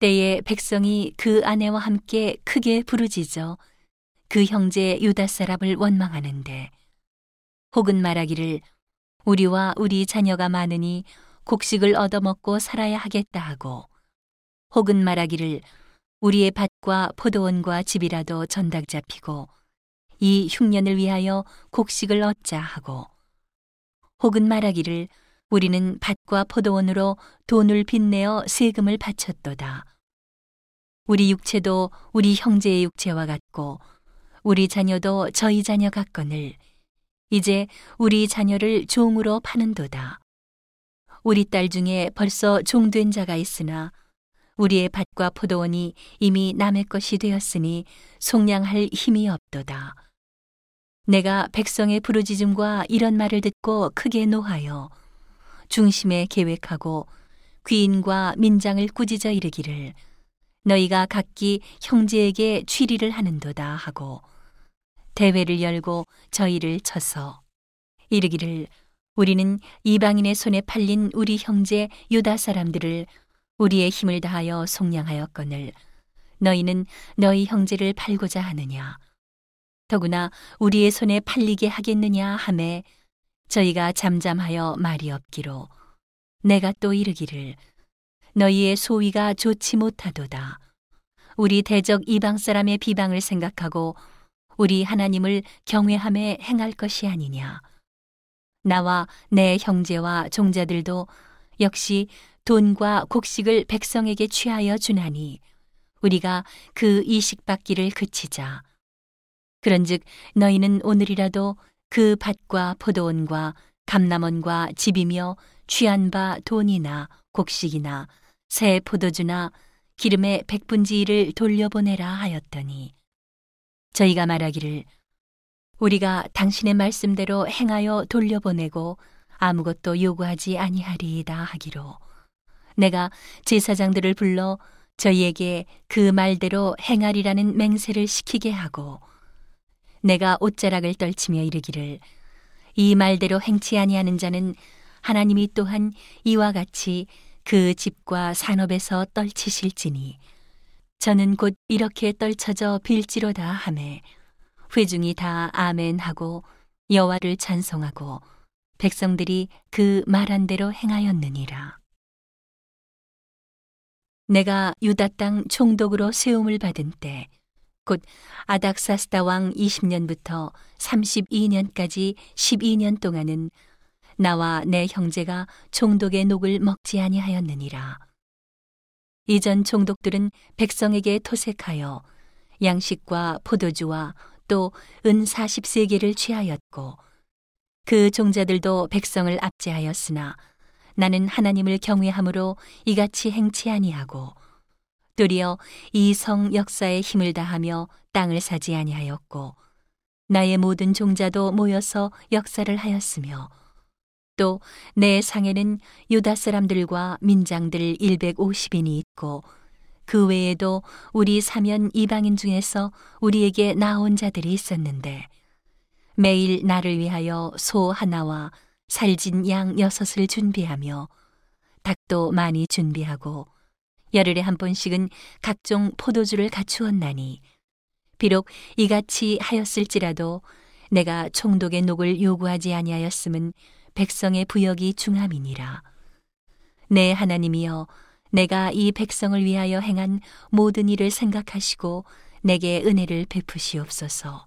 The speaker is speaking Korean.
때에 백성이 그 아내와 함께 크게 부르짖어 그 형제 유다 사람을 원망하는데 혹은 말하기를 우리와 우리 자녀가 많으니 곡식을 얻어먹고 살아야 하겠다 하고 혹은 말하기를 우리의 밭과 포도원과 집이라도 전닥 잡히고 이 흉년을 위하여 곡식을 얻자 하고 혹은 말하기를 우리는 밭과 포도원으로 돈을 빚내어 세금을 바쳤도다. 우리 육체도 우리 형제의 육체와 같고 우리 자녀도 저희 자녀 같거늘 이제 우리 자녀를 종으로 파는도다. 우리 딸 중에 벌써 종된 자가 있으나 우리의 밭과 포도원이 이미 남의 것이 되었으니 속량할 힘이 없도다. 내가 백성의 부르짖음과 이런 말을 듣고 크게 노하여 중심에 계획하고 귀인과 민장을 꾸짖어 이르기를 너희가 각기 형제에게 취리를 하는도다 하고 대회를 열고 저희를 쳐서 이르기를 우리는 이방인의 손에 팔린 우리 형제 유다 사람들을 우리의 힘을 다하여 속량하였거늘 너희는 너희 형제를 팔고자 하느냐? 더구나 우리의 손에 팔리게 하겠느냐? 하매 저희가 잠잠하여 말이 없기로 내가 또 이르기를 너희의 소위가 좋지 못하도다 우리 대적 이방 사람의 비방을 생각하고 우리 하나님을 경외함에 행할 것이 아니냐 나와 내 형제와 종자들도 역시 돈과 곡식을 백성에게 취하여 주나니 우리가 그 이식 받기를 그치자. 그런즉 너희는 오늘이라도 그 밭과 포도원과 감남원과 집이며 취한 바 돈이나 곡식이나 새 포도주나 기름의 백분지를 돌려보내라 하였더니 저희가 말하기를 우리가 당신의 말씀대로 행하여 돌려보내고 아무것도 요구하지 아니하리이다 하기로 내가 제사장들을 불러 저희에게 그 말대로 행하리라는 맹세를 시키게 하고 내가 옷자락을 떨치며 이르기를 이 말대로 행치 아니하는 자는 하나님이 또한 이와 같이 그 집과 산업에서 떨치실지니 저는 곧 이렇게 떨쳐져 빌지로다 하매 회중이 다 아멘하고 여호와를 찬송하고 백성들이 그 말한 대로 행하였느니라. 내가 유다 땅 총독으로 세움을 받은 때, 곧 아닥사스다 왕 20년부터 32년까지 12년 동안은 나와 내 형제가 총독의 녹을 먹지 아니하였느니라. 이전 총독들은 백성에게 토색하여 양식과 포도주와 또 은 40세계를 취하였고 그 종자들도 백성을 압제하였으나 나는 하나님을 경외함으로 이같이 행치 아니하고 도리어 이 성 역사에 힘을 다하며 땅을 사지 아니하였고 나의 모든 종자도 모여서 역사를 하였으며 또 내 상에는 유다 사람들과 민장들 150인이 있고 그 외에도 우리 사면 이방인 중에서 우리에게 나온 자들이 있었는데 매일 나를 위하여 소 하나와 살진 양 여섯을 준비하며 닭도 많이 준비하고 열흘에 한 번씩은 각종 포도주를 갖추었나니 비록 이같이 하였을지라도 내가 총독의 녹을 요구하지 아니하였음은 백성의 부역이 중함이니라 내 하나님이여 내가 이 백성을 위하여 행한 모든 일을 생각하시고 내게 은혜를 베푸시옵소서.